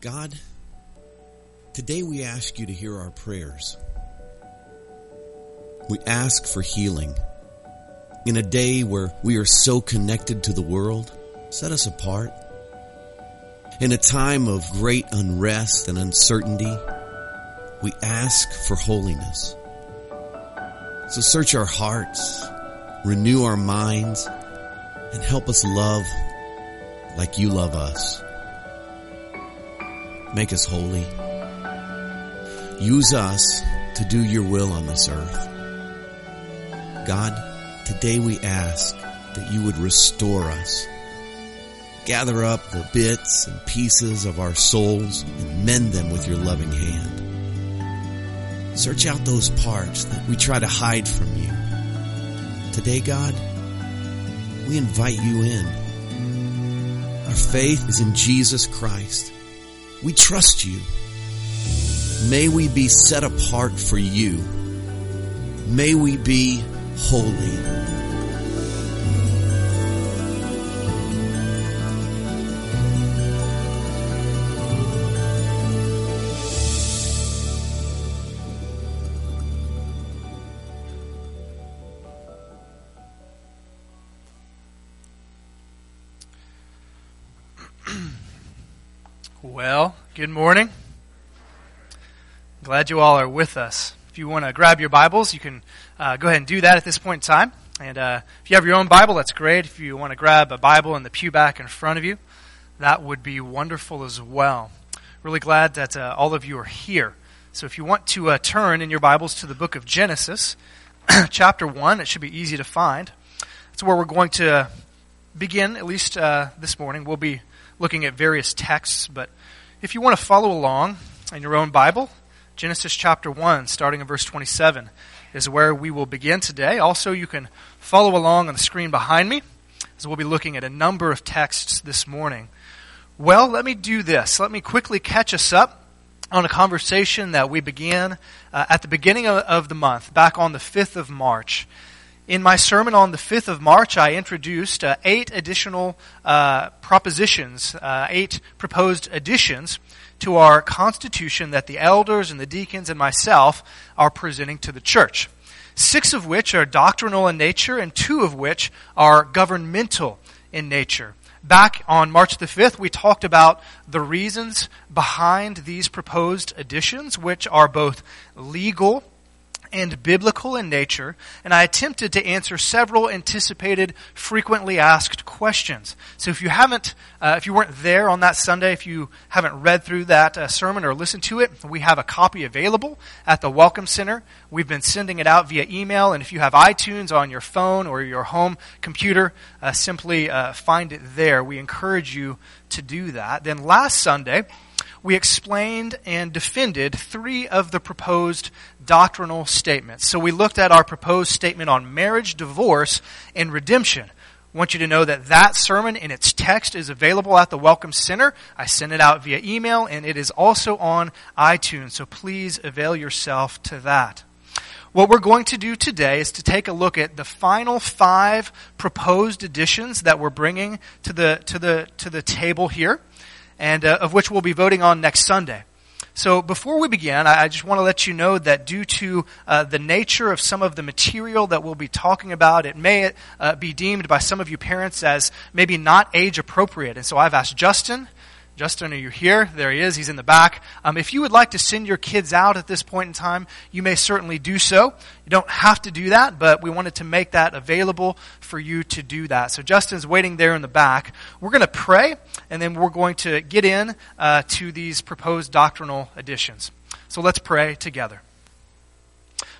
God, today we ask you to hear our prayers. We ask for healing. In a day where we are so connected to the world, set us apart. In a time of great unrest and uncertainty, we ask for holiness. So search our hearts, renew our minds, and help us love like you love us. Make us holy. Use us to do your will on this earth. God, today we ask that you would restore us. Gather up the bits and pieces of our souls and mend them with your loving hand. Search out those parts that we try to hide from you. Today, God, we invite you in. Our faith is in Jesus Christ. We trust you. May we be set apart for you. May we be holy. Good morning. Glad you all are with us. If you want to grab your Bibles, you can uh, go ahead and do that at this point in time. And uh, if you have your own Bible, that's great. If you want to grab a Bible in the pew back in front of you, that would be wonderful as well. Really glad that uh, all of you are here. So if you want to uh, turn in your Bibles to the book of Genesis, chapter 1, it should be easy to find. That's where we're going to begin, at least uh, this morning. We'll be looking at various texts, but if you want to follow along in your own Bible, Genesis chapter 1, starting in verse 27, is where we will begin today. Also, you can follow along on the screen behind me, as we'll be looking at a number of texts this morning. Well, let me do this. Let me quickly catch us up on a conversation that we began uh, at the beginning of, of the month, back on the 5th of March. In my sermon on the 5th of March, I introduced uh, eight additional uh, propositions, uh, eight proposed additions to our constitution that the elders and the deacons and myself are presenting to the church. Six of which are doctrinal in nature, and two of which are governmental in nature. Back on March the 5th, we talked about the reasons behind these proposed additions, which are both legal and biblical in nature, and I attempted to answer several anticipated, frequently asked questions. So if you haven't, uh, if you weren't there on that Sunday, if you haven't read through that uh, sermon or listened to it, we have a copy available at the Welcome Center. We've been sending it out via email, and if you have iTunes on your phone or your home computer, uh, simply uh, find it there. We encourage you to do that. Then last Sunday, we explained and defended three of the proposed doctrinal statements. So we looked at our proposed statement on marriage, divorce, and redemption. I want you to know that that sermon in its text is available at the Welcome Center. I sent it out via email and it is also on iTunes. So please avail yourself to that. What we're going to do today is to take a look at the final five proposed additions that we're bringing to the, to the, to the table here and uh, of which we'll be voting on next Sunday. So before we begin, I just want to let you know that due to uh, the nature of some of the material that we'll be talking about, it may uh, be deemed by some of you parents as maybe not age appropriate. And so I've asked Justin Justin, are you here? There he is. He's in the back. Um, if you would like to send your kids out at this point in time, you may certainly do so. You don't have to do that, but we wanted to make that available for you to do that. So Justin's waiting there in the back. We're going to pray, and then we're going to get in uh, to these proposed doctrinal additions. So let's pray together.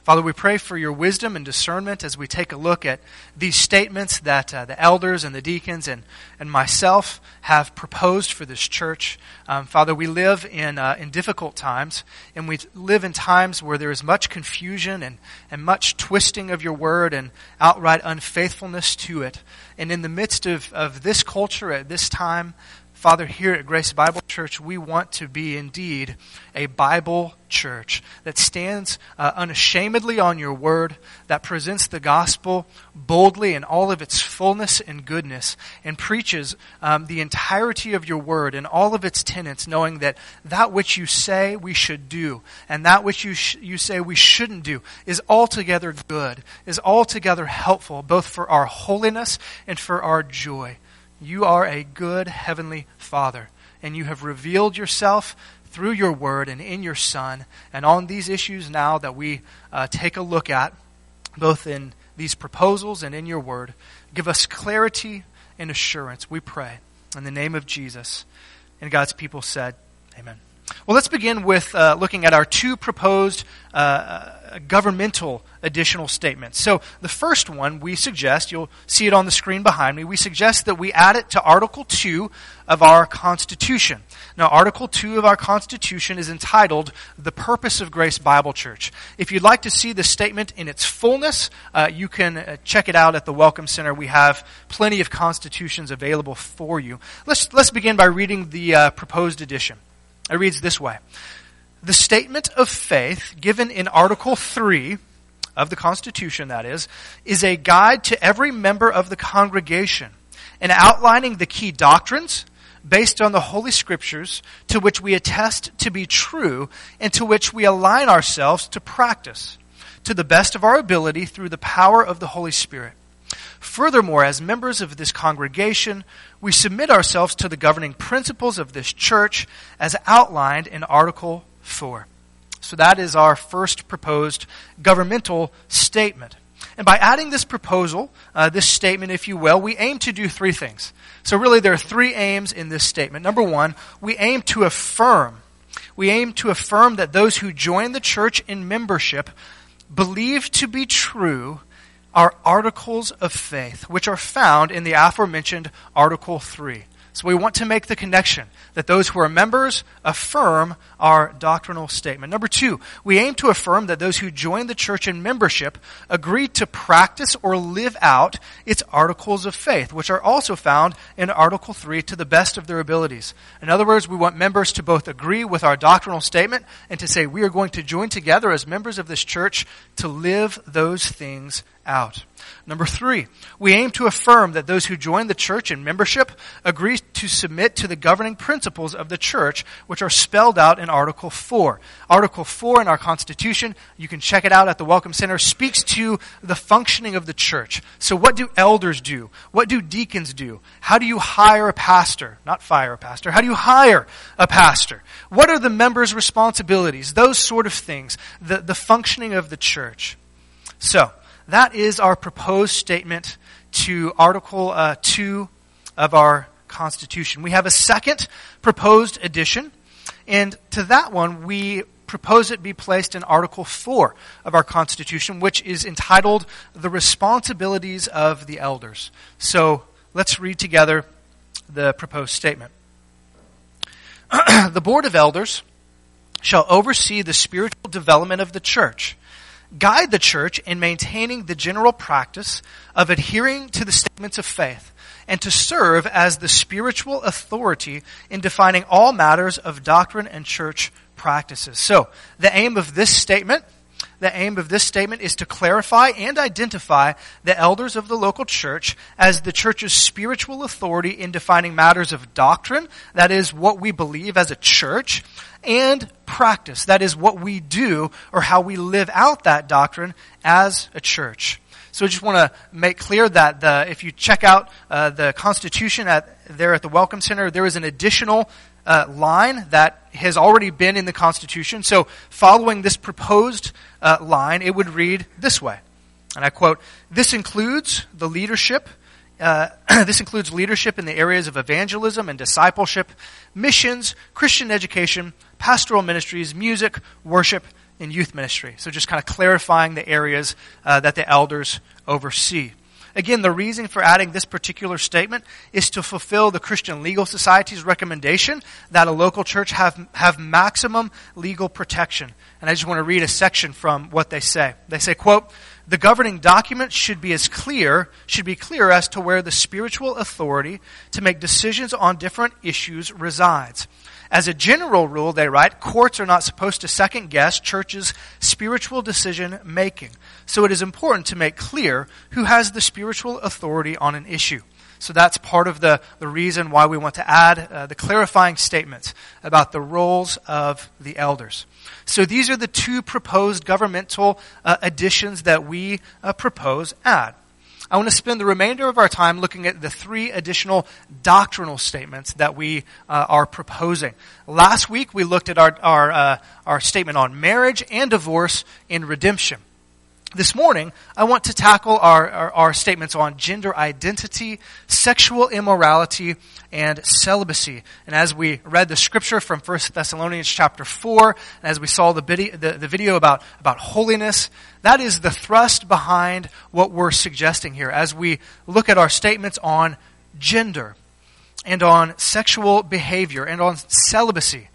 Father, we pray for your wisdom and discernment as we take a look at these statements that uh, the elders and the deacons and, and myself have proposed for this church. Um, Father, we live in, uh, in difficult times, and we live in times where there is much confusion and, and much twisting of your word and outright unfaithfulness to it. And in the midst of, of this culture at this time, Father, here at Grace Bible Church, we want to be indeed a Bible church that stands uh, unashamedly on your word, that presents the gospel boldly in all of its fullness and goodness, and preaches um, the entirety of your word and all of its tenets, knowing that that which you say we should do and that which you, sh- you say we shouldn't do is altogether good, is altogether helpful, both for our holiness and for our joy. You are a good heavenly Father, and you have revealed yourself through your word and in your Son. And on these issues now that we uh, take a look at, both in these proposals and in your word, give us clarity and assurance, we pray. In the name of Jesus. And God's people said, Amen. Well, let's begin with uh, looking at our two proposed uh, uh, governmental additional statements. So, the first one we suggest, you'll see it on the screen behind me, we suggest that we add it to Article 2 of our Constitution. Now, Article 2 of our Constitution is entitled The Purpose of Grace Bible Church. If you'd like to see the statement in its fullness, uh, you can uh, check it out at the Welcome Center. We have plenty of constitutions available for you. Let's, let's begin by reading the uh, proposed edition. It reads this way The statement of faith given in Article 3 of the Constitution, that is, is a guide to every member of the congregation in outlining the key doctrines based on the Holy Scriptures to which we attest to be true and to which we align ourselves to practice to the best of our ability through the power of the Holy Spirit. Furthermore, as members of this congregation, we submit ourselves to the governing principles of this church as outlined in Article 4. So that is our first proposed governmental statement. And by adding this proposal, uh, this statement, if you will, we aim to do three things. So really, there are three aims in this statement. Number one, we aim to affirm. We aim to affirm that those who join the church in membership believe to be true are articles of faith, which are found in the aforementioned Article 3. So we want to make the connection that those who are members affirm our doctrinal statement. Number two, we aim to affirm that those who join the church in membership agree to practice or live out its articles of faith, which are also found in Article 3 to the best of their abilities. In other words, we want members to both agree with our doctrinal statement and to say we are going to join together as members of this church to live those things out. Number three, we aim to affirm that those who join the church in membership agree to submit to the governing principles of the church, which are spelled out in Article 4. Article 4 in our Constitution, you can check it out at the Welcome Center, speaks to the functioning of the church. So what do elders do? What do deacons do? How do you hire a pastor? Not fire a pastor. How do you hire a pastor? What are the members' responsibilities? Those sort of things. The, the functioning of the church. So, that is our proposed statement to Article uh, 2 of our Constitution. We have a second proposed addition, and to that one, we propose it be placed in Article 4 of our Constitution, which is entitled The Responsibilities of the Elders. So let's read together the proposed statement. the Board of Elders shall oversee the spiritual development of the church guide the church in maintaining the general practice of adhering to the statements of faith and to serve as the spiritual authority in defining all matters of doctrine and church practices. So, the aim of this statement the aim of this statement is to clarify and identify the elders of the local church as the church's spiritual authority in defining matters of doctrine, that is, what we believe as a church, and practice, that is, what we do or how we live out that doctrine as a church. So I just want to make clear that the, if you check out uh, the Constitution at, there at the Welcome Center, there is an additional uh, line that has already been in the Constitution. So, following this proposed uh, line, it would read this way. And I quote This includes the leadership. Uh, this includes leadership in the areas of evangelism and discipleship, missions, Christian education, pastoral ministries, music, worship, and youth ministry. So, just kind of clarifying the areas uh, that the elders oversee. Again, the reason for adding this particular statement is to fulfill the Christian Legal Society's recommendation that a local church have, have maximum legal protection. And I just want to read a section from what they say. They say, quote, the governing document should be as clear, should be clear as to where the spiritual authority to make decisions on different issues resides As a general rule, they write, courts are not supposed to second guess churches' spiritual decision making. So it is important to make clear who has the spiritual authority on an issue. So that's part of the, the reason why we want to add uh, the clarifying statements about the roles of the elders. So these are the two proposed governmental uh, additions that we uh, propose add. I want to spend the remainder of our time looking at the three additional doctrinal statements that we uh, are proposing. Last week we looked at our, our, uh, our statement on marriage and divorce in redemption. This morning, I want to tackle our, our, our, statements on gender identity, sexual immorality, and celibacy. And as we read the scripture from 1 Thessalonians chapter 4, and as we saw the video, the, the video about, about holiness, that is the thrust behind what we're suggesting here as we look at our statements on gender and on sexual behavior and on celibacy.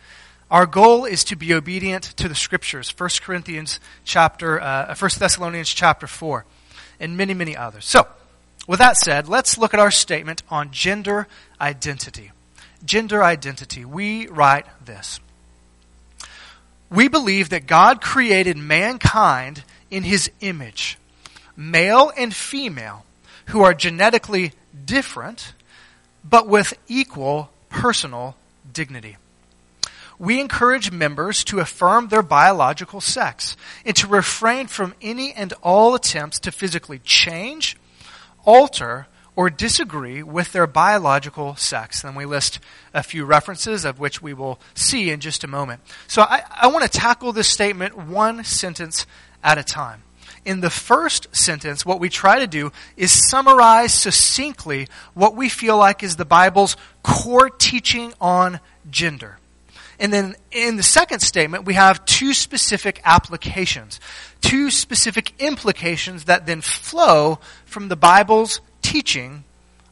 Our goal is to be obedient to the scriptures. 1 Corinthians chapter, uh, 1 Thessalonians chapter 4, and many, many others. So, with that said, let's look at our statement on gender identity. Gender identity. We write this. We believe that God created mankind in his image, male and female, who are genetically different, but with equal personal dignity we encourage members to affirm their biological sex and to refrain from any and all attempts to physically change, alter, or disagree with their biological sex. And we list a few references of which we will see in just a moment. So I, I want to tackle this statement one sentence at a time. In the first sentence, what we try to do is summarize succinctly what we feel like is the Bible's core teaching on gender. And then in the second statement, we have two specific applications, two specific implications that then flow from the Bible's teaching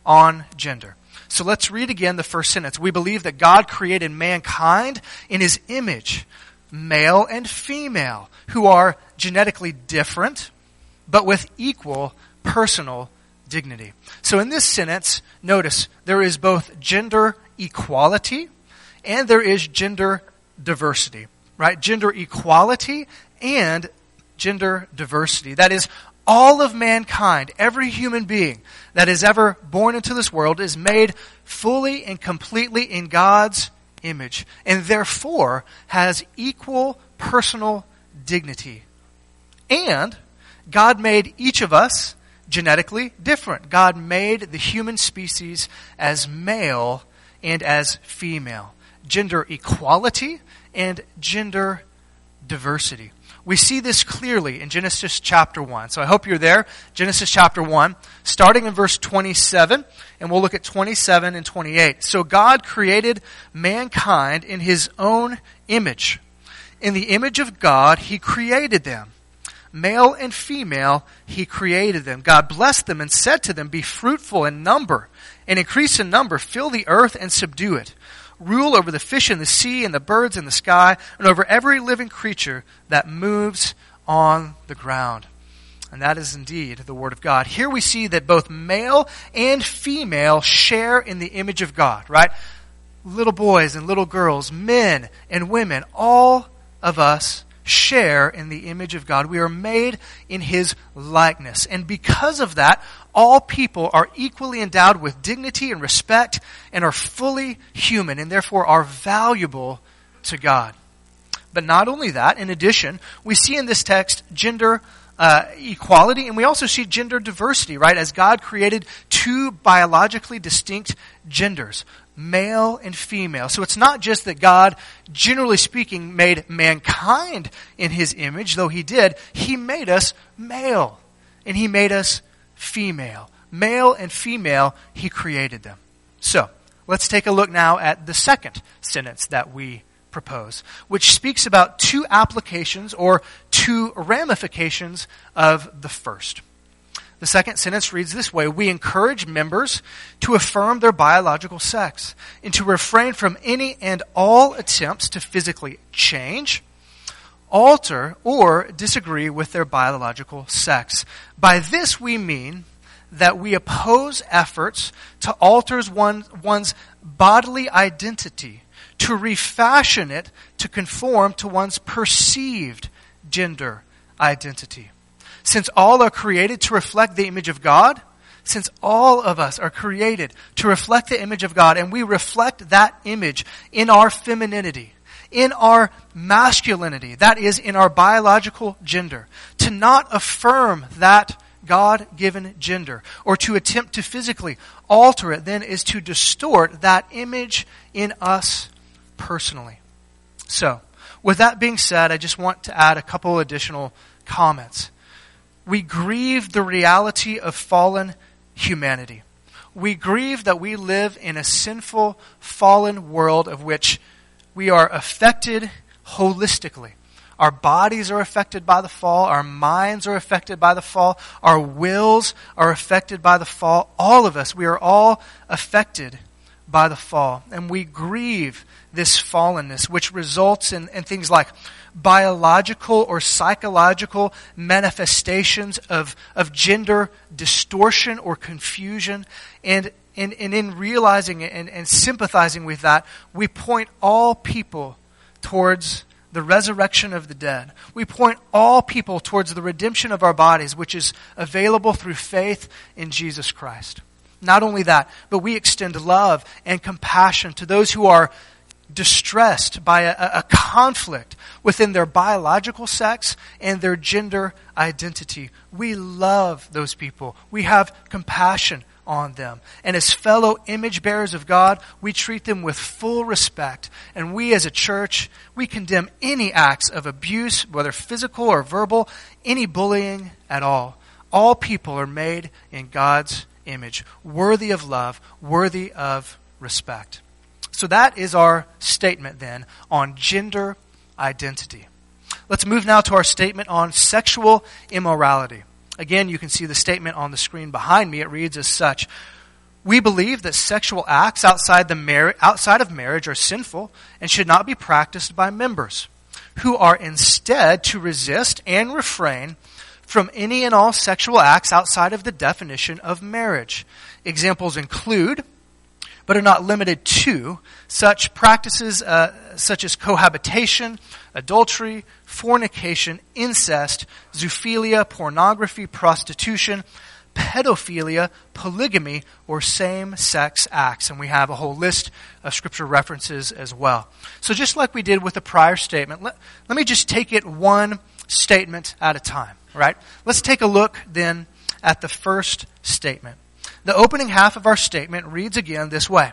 on gender. So let's read again the first sentence. We believe that God created mankind in his image, male and female, who are genetically different, but with equal personal dignity. So in this sentence, notice there is both gender equality and there is gender diversity, right? Gender equality and gender diversity. That is, all of mankind, every human being that is ever born into this world is made fully and completely in God's image and therefore has equal personal dignity. And God made each of us genetically different. God made the human species as male and as female gender equality and gender diversity. We see this clearly in Genesis chapter 1. So I hope you're there. Genesis chapter 1, starting in verse 27, and we'll look at 27 and 28. So God created mankind in his own image. In the image of God, he created them. Male and female, he created them. God blessed them and said to them, Be fruitful in number and increase in number, fill the earth and subdue it rule over the fish in the sea and the birds in the sky and over every living creature that moves on the ground. And that is indeed the Word of God. Here we see that both male and female share in the image of God, right? Little boys and little girls, men and women, all of us share in the image of God. We are made in His likeness. And because of that, all people are equally endowed with dignity and respect and are fully human and therefore are valuable to God. But not only that, in addition, we see in this text gender uh, equality and we also see gender diversity, right? As God created two biologically distinct genders male and female. So it's not just that God, generally speaking, made mankind in his image, though he did. He made us male and he made us female. Male and female, he created them. So, let's take a look now at the second sentence that we propose, which speaks about two applications or two ramifications of the first. The second sentence reads this way We encourage members to affirm their biological sex and to refrain from any and all attempts to physically change, alter, or disagree with their biological sex. By this we mean that we oppose efforts to alter one, one's bodily identity to refashion it to conform to one's perceived gender identity. Since all are created to reflect the image of God, since all of us are created to reflect the image of God, and we reflect that image in our femininity, in our masculinity, that is, in our biological gender, to not affirm that God given gender, or to attempt to physically alter it, then is to distort that image in us personally. So, with that being said, I just want to add a couple additional comments. We grieve the reality of fallen humanity. We grieve that we live in a sinful, fallen world of which we are affected holistically. Our bodies are affected by the fall. Our minds are affected by the fall. Our wills are affected by the fall. All of us, we are all affected by the fall. And we grieve this fallenness, which results in, in things like biological or psychological manifestations of, of gender distortion or confusion. And, and, and in realizing it and, and sympathizing with that, we point all people towards the resurrection of the dead. We point all people towards the redemption of our bodies, which is available through faith in Jesus Christ. Not only that, but we extend love and compassion to those who are distressed by a, a, conflict within their biological sex and their gender identity. We love those people. We have compassion on them. And as fellow image bearers of God, we treat them with full respect. And we as a church, we condemn any acts of abuse, whether physical or verbal, any bullying at all. All people are made in God's image, worthy of love, worthy of respect. So that is our statement then on gender identity. Let's move now to our statement on sexual immorality. Again, you can see the statement on the screen behind me. It reads as such We believe that sexual acts outside, the mar- outside of marriage are sinful and should not be practiced by members, who are instead to resist and refrain from any and all sexual acts outside of the definition of marriage. Examples include but are not limited to such practices uh, such as cohabitation, adultery, fornication, incest, zoophilia, pornography, prostitution, pedophilia, polygamy, or same sex acts. And we have a whole list of scripture references as well. So, just like we did with the prior statement, let, let me just take it one statement at a time, right? Let's take a look then at the first statement. The opening half of our statement reads again this way.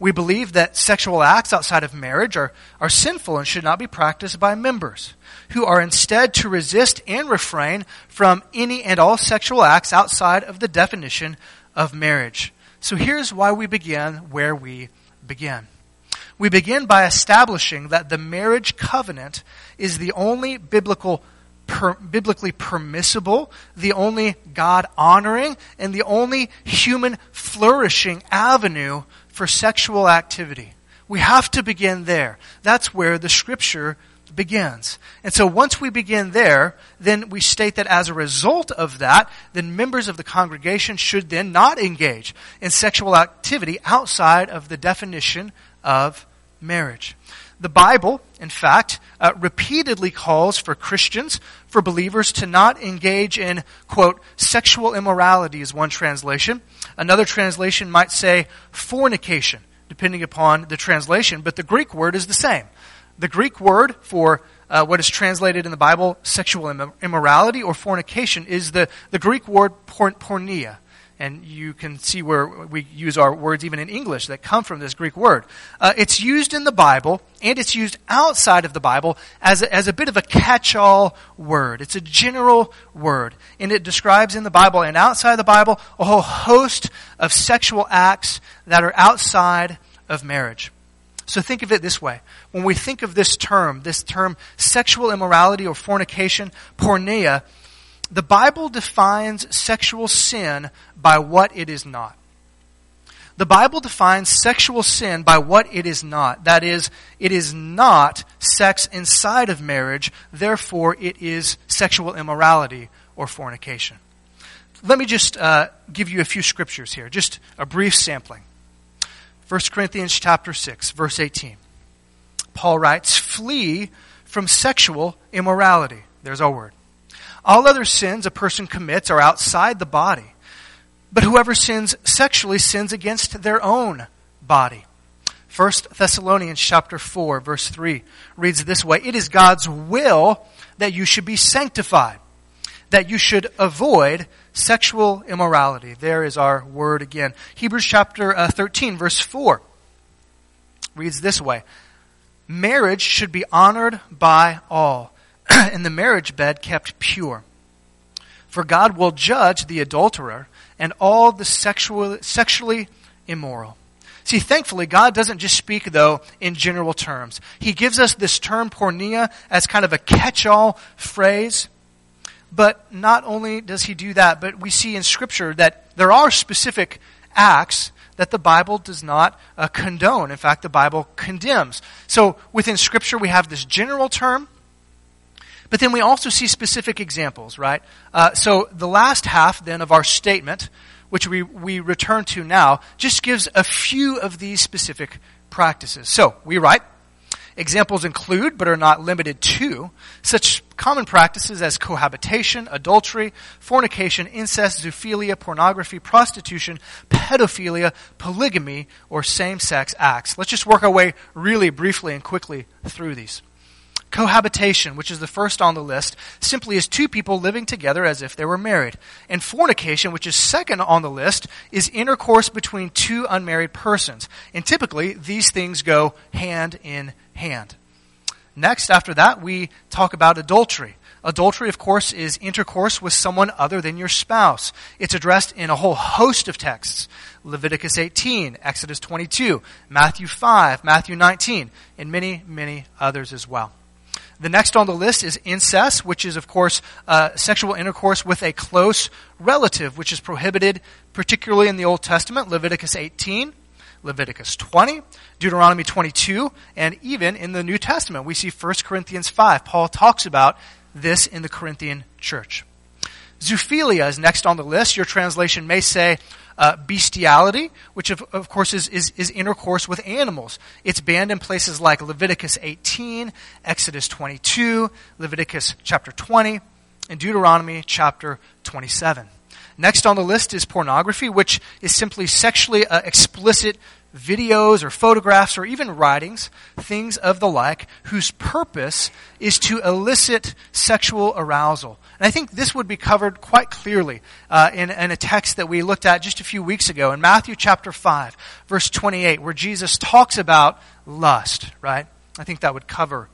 We believe that sexual acts outside of marriage are, are sinful and should not be practiced by members, who are instead to resist and refrain from any and all sexual acts outside of the definition of marriage. So here's why we begin where we begin. We begin by establishing that the marriage covenant is the only biblical per, biblically permissible, the only God honoring, and the only human flourishing avenue for sexual activity. We have to begin there. That's where the scripture begins. And so once we begin there, then we state that as a result of that, then members of the congregation should then not engage in sexual activity outside of the definition of marriage. The Bible, in fact, uh, repeatedly calls for Christians, for believers, to not engage in, quote, sexual immorality, is one translation. Another translation might say fornication, depending upon the translation, but the Greek word is the same. The Greek word for uh, what is translated in the Bible sexual immorality or fornication is the, the Greek word porneia and you can see where we use our words even in English that come from this Greek word. Uh, it's used in the Bible and it's used outside of the Bible as a, as a bit of a catch-all word. It's a general word, and it describes in the Bible and outside the Bible a whole host of sexual acts that are outside of marriage. So think of it this way. When we think of this term, this term sexual immorality or fornication, porneia, the Bible defines sexual sin by what it is not. The Bible defines sexual sin by what it is not. That is, it is not sex inside of marriage, therefore, it is sexual immorality or fornication. Let me just uh, give you a few scriptures here, just a brief sampling. 1 1 Corinthians chapter 6, verse 18. Paul writes, Flee from sexual immorality. There's our word. All other sins a person commits are outside the body, but whoever sins sexually sins against their own body. 1 Thessalonians chapter 4 verse 3 reads this way, It is God's will that you should be sanctified, that you should avoid sexual immorality. There is our word again. Hebrews chapter uh, 13 verse 4 reads this way, Marriage should be honored by all, and the marriage bed kept pure. For God will judge the adulterer and all the sexual, sexually immoral. See, thankfully, God doesn't just speak, though, in general terms. He gives us this term, porneia, as kind of a catch all phrase. But not only does he do that, but we see in Scripture that there are specific acts that the Bible does not uh, condone. In fact, the Bible condemns. So within Scripture, we have this general term, but then we also see specific examples, right? Uh, so the last half then of our statement which we, we return to now, just gives a few of these specific practices. So, we write, examples include, but are not limited to, such common practices as cohabitation, adultery, fornication, incest, zoophilia, pornography, prostitution, pedophilia, polygamy, or same sex acts. Let's just work our way really briefly and quickly through these. Cohabitation, which is the first on the list, simply is two people living together as if they were married. And fornication, which is second on the list, is intercourse between two unmarried persons. And typically, these things go hand in hand. Next, after that, we talk about adultery. Adultery, of course, is intercourse with someone other than your spouse. It's addressed in a whole host of texts. Leviticus 18, Exodus 22, Matthew 5, Matthew 19, and many, many others as well. The next on the list is incest, which is, of course, uh, sexual intercourse with a close relative, which is prohibited, particularly in the Old Testament, Leviticus 18, Leviticus 20, Deuteronomy 22, and even in the New Testament. We see 1 Corinthians 5. Paul talks about this in the Corinthian church. Zoophilia is next on the list. Your translation may say uh, bestiality, which of, of course is, is, is, intercourse with animals. It's banned in places like Leviticus 18, Exodus 22, Leviticus chapter 20, and Deuteronomy chapter 27. Next on the list is pornography, which is simply sexually uh, explicit videos or photographs or even writings, things of the like, whose purpose is to elicit sexual arousal. And I think this would be covered quite clearly uh, in, in a text that we looked at just a few weeks ago in Matthew chapter 5, verse 28, where Jesus talks about lust, right? I think that would cover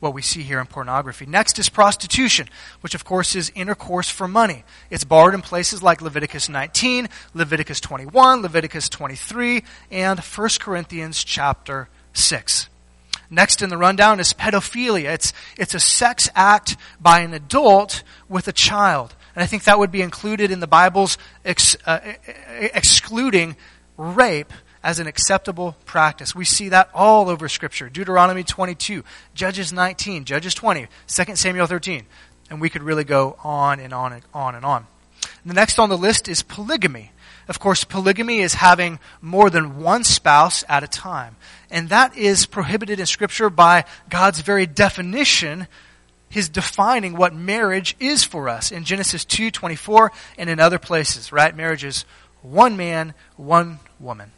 what we see here in pornography. Next is prostitution, which of course is intercourse for money. It's barred in places like Leviticus 19, Leviticus 21, Leviticus 23, and 1 Corinthians chapter 6. Next in the rundown is pedophilia. It's, it's a sex act by an adult with a child. And I think that would be included in the Bible's ex, uh, excluding rape as an acceptable practice. We see that all over Scripture. Deuteronomy 22, Judges 19, Judges 20, 2 Samuel 13. And we could really go on and on and on and on. The next on the list is polygamy. Of course, polygamy is having more than one spouse at a time. And that is prohibited in Scripture by God's very definition, His defining what marriage is for us in Genesis 2 24 and in other places, right? Marriage is one man, one woman.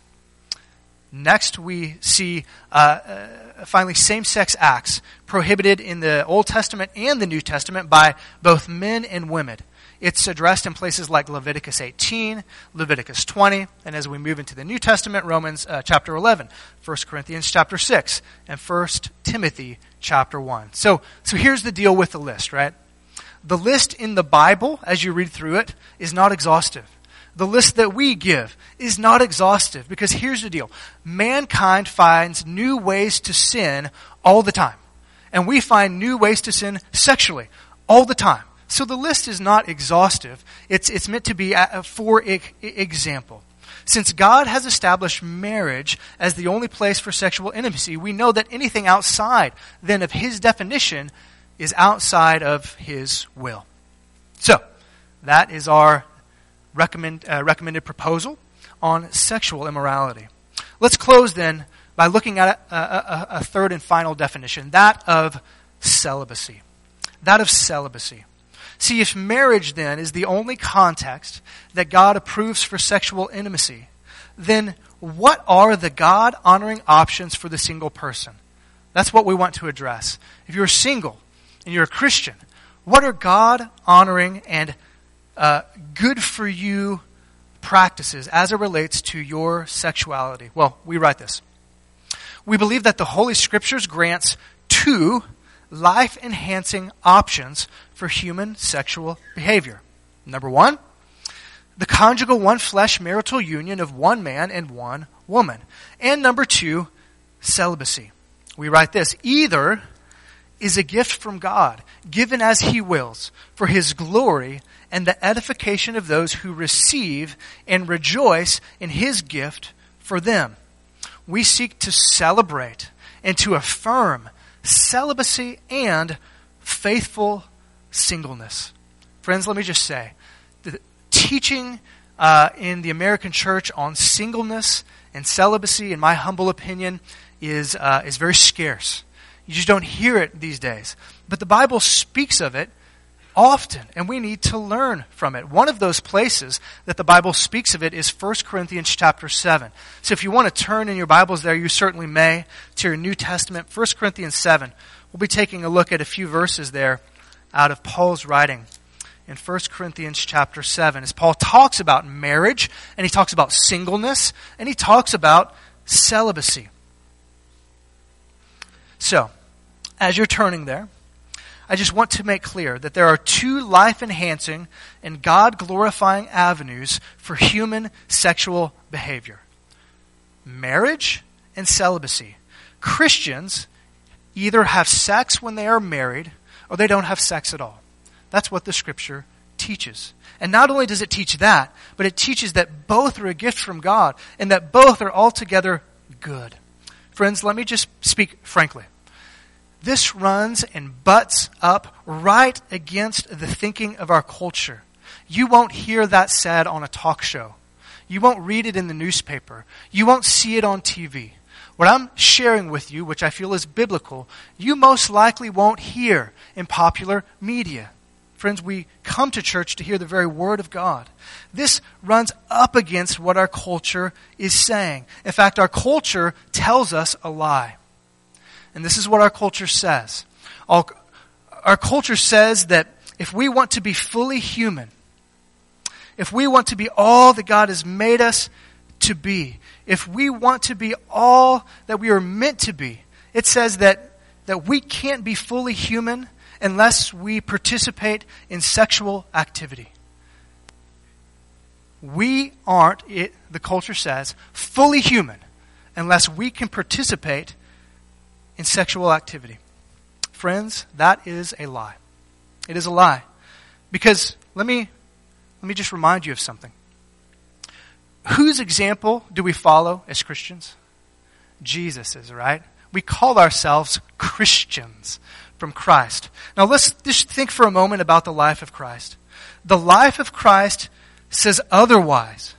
Next, we see uh, uh, finally same sex acts prohibited in the Old Testament and the New Testament by both men and women. It's addressed in places like Leviticus 18, Leviticus 20, and as we move into the New Testament, Romans uh, chapter 11, 1 Corinthians chapter 6, and 1 Timothy chapter 1. So, so here's the deal with the list, right? The list in the Bible, as you read through it, is not exhaustive. The list that we give is not exhaustive because here's the deal. Mankind finds new ways to sin all the time. And we find new ways to sin sexually all the time. So the list is not exhaustive. It's, it's meant to be a, for example. Since God has established marriage as the only place for sexual intimacy, we know that anything outside then of His definition is outside of His will. So, that is our recommend, uh, recommended proposal on sexual immorality. Let's close then by looking at a, a, a third and final definition that of celibacy. That of celibacy. See, if marriage then is the only context that God approves for sexual intimacy, then what are the God honoring options for the single person? That's what we want to address. If you're single and you're a Christian, what are God honoring and uh, good for you practices as it relates to your sexuality? Well, we write this. We believe that the Holy Scriptures grants two life enhancing options for human sexual behavior. Number one, the conjugal one flesh marital union of one man and one woman. And number two, celibacy. We write this either is a gift from God, given as He wills, for His glory and the edification of those who receive and rejoice in His gift for them. We seek to celebrate and to affirm celibacy and faithful singleness. Friends, let me just say the teaching uh, in the American church on singleness and celibacy, in my humble opinion, is, uh, is very scarce. You just don't hear it these days. But the Bible speaks of it often, and we need to learn from it. One of those places that the Bible speaks of it is 1 Corinthians chapter 7. So if you want to turn in your Bibles there, you certainly may, to your New Testament, 1 Corinthians 7. We'll be taking a look at a few verses there out of Paul's writing in 1 Corinthians chapter 7 as Paul talks about marriage, and he talks about singleness, and he talks about celibacy. So, as you're turning there, I just want to make clear that there are two life enhancing and God glorifying avenues for human sexual behavior marriage and celibacy. Christians either have sex when they are married or they don't have sex at all. That's what the scripture teaches. And not only does it teach that, but it teaches that both are a gift from God and that both are altogether good. Friends, let me just speak frankly. This runs and butts up right against the thinking of our culture. You won't hear that said on a talk show. You won't read it in the newspaper. You won't see it on TV. What I'm sharing with you, which I feel is biblical, you most likely won't hear in popular media. Friends, we come to church to hear the very Word of God. This runs up against what our culture is saying. In fact, our culture tells us a lie. And this is what our culture says. Our culture says that if we want to be fully human, if we want to be all that God has made us to be, if we want to be all that we are meant to be, it says that, that we can't be fully human unless we participate in sexual activity. We aren't, it, the culture says, fully human unless we can participate in sexual activity. Friends, that is a lie. It is a lie. Because let me let me just remind you of something. Whose example do we follow as Christians? Jesus's, right? We call ourselves Christians from Christ. Now let's just think for a moment about the life of Christ. The life of Christ says otherwise.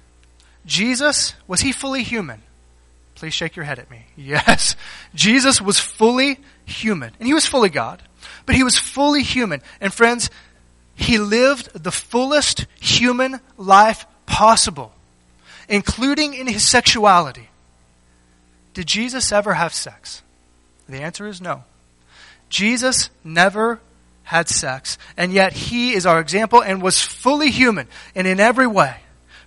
Jesus, was he fully human? Please shake your head at me. Yes. Jesus was fully human. And he was fully God. But he was fully human. And friends, he lived the fullest human life possible, including in his sexuality. Did Jesus ever have sex? The answer is no. Jesus never had sex, and yet he is our example and was fully human and in every way.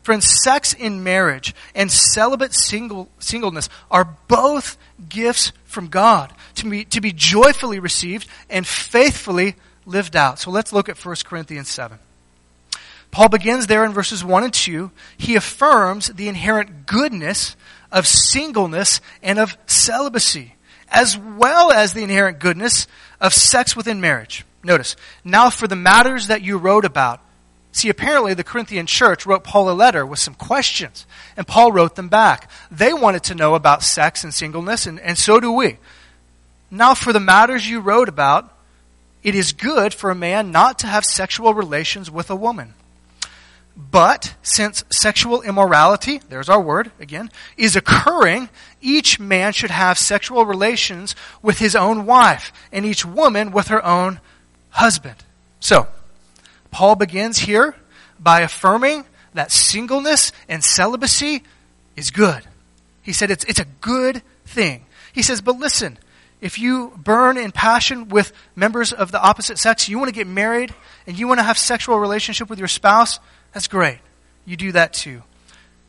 Friends, sex in marriage and celibate single, singleness are both gifts from God to be, to be joyfully received and faithfully lived out. So let's look at 1 Corinthians 7. Paul begins there in verses 1 and 2. He affirms the inherent goodness of singleness and of celibacy, as well as the inherent goodness of sex within marriage. Notice, now for the matters that you wrote about, See, apparently the Corinthian church wrote Paul a letter with some questions, and Paul wrote them back. They wanted to know about sex and singleness, and, and so do we. Now, for the matters you wrote about, it is good for a man not to have sexual relations with a woman. But since sexual immorality, there's our word again, is occurring, each man should have sexual relations with his own wife, and each woman with her own husband. So, Paul begins here by affirming that singleness and celibacy is good. He said it's, it's a good thing. He says, but listen, if you burn in passion with members of the opposite sex, you want to get married and you want to have sexual relationship with your spouse, that's great. You do that too.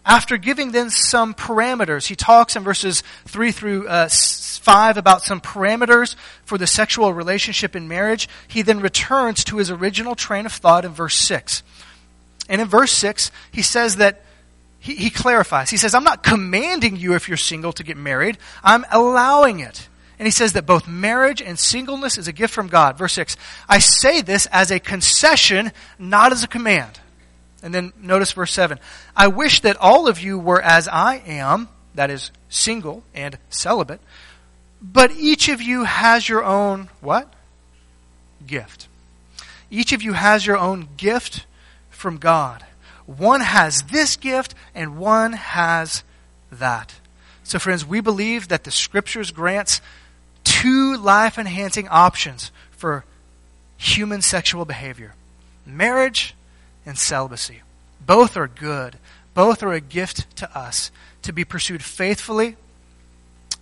After giving then some parameters, he talks in verses 3 through uh, 5 about some parameters for the sexual relationship in marriage. He then returns to his original train of thought in verse 6. And in verse 6, he says that he, he clarifies. He says, I'm not commanding you if you're single to get married, I'm allowing it. And he says that both marriage and singleness is a gift from God. Verse 6 I say this as a concession, not as a command. And then notice verse 7 I wish that all of you were as I am, that is, single and celibate, but each of you has your own what? Gift. Each of you has your own gift from God. One has this gift and one has that. So, friends, we believe that the Scriptures grants two life enhancing options for human sexual behavior marriage and celibacy. Both are good, both are a gift to us to be pursued faithfully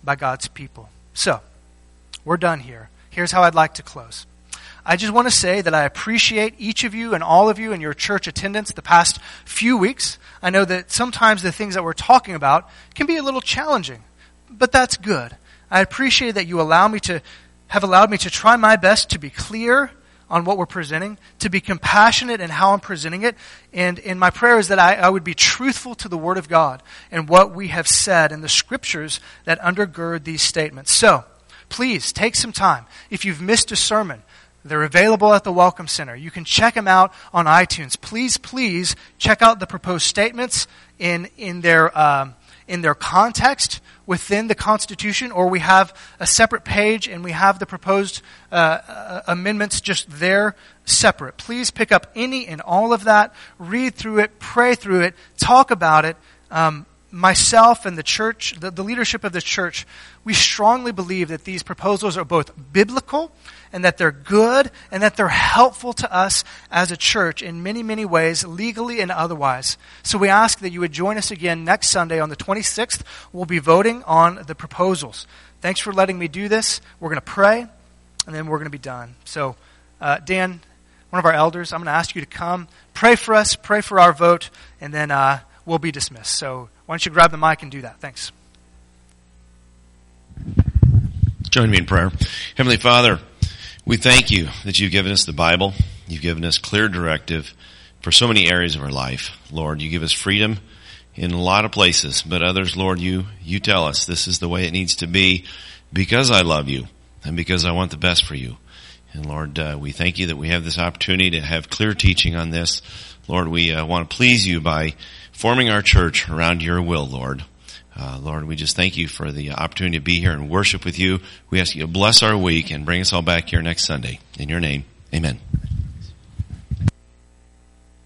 by God's people. So, we're done here. Here's how I'd like to close. I just want to say that I appreciate each of you and all of you and your church attendance the past few weeks. I know that sometimes the things that we're talking about can be a little challenging, but that's good. I appreciate that you allow me to have allowed me to try my best to be clear on what we're presenting, to be compassionate in how I'm presenting it. And, and my prayer is that I, I would be truthful to the Word of God and what we have said and the scriptures that undergird these statements. So, please take some time. If you've missed a sermon, they're available at the Welcome Center. You can check them out on iTunes. Please, please check out the proposed statements in, in, their, um, in their context within the Constitution, or we have a separate page and we have the proposed uh, uh, amendments just there separate. Please pick up any and all of that, read through it, pray through it, talk about it. Um, myself and the church, the, the leadership of the church, we strongly believe that these proposals are both biblical and that they're good and that they're helpful to us as a church in many, many ways, legally and otherwise. So we ask that you would join us again next Sunday on the 26th. We'll be voting on the proposals. Thanks for letting me do this. We're going to pray and then we're going to be done. So, uh, Dan, one of our elders, I'm going to ask you to come, pray for us, pray for our vote, and then uh, we'll be dismissed. So, why don't you grab the mic and do that? Thanks. Join me in prayer. Heavenly Father, we thank you that you've given us the Bible. You've given us clear directive for so many areas of our life. Lord, you give us freedom in a lot of places, but others, Lord, you, you tell us this is the way it needs to be because I love you and because I want the best for you. And Lord, uh, we thank you that we have this opportunity to have clear teaching on this. Lord, we uh, want to please you by forming our church around your will, Lord. Uh, Lord, we just thank you for the opportunity to be here and worship with you. We ask you to bless our week and bring us all back here next Sunday. In your name, amen.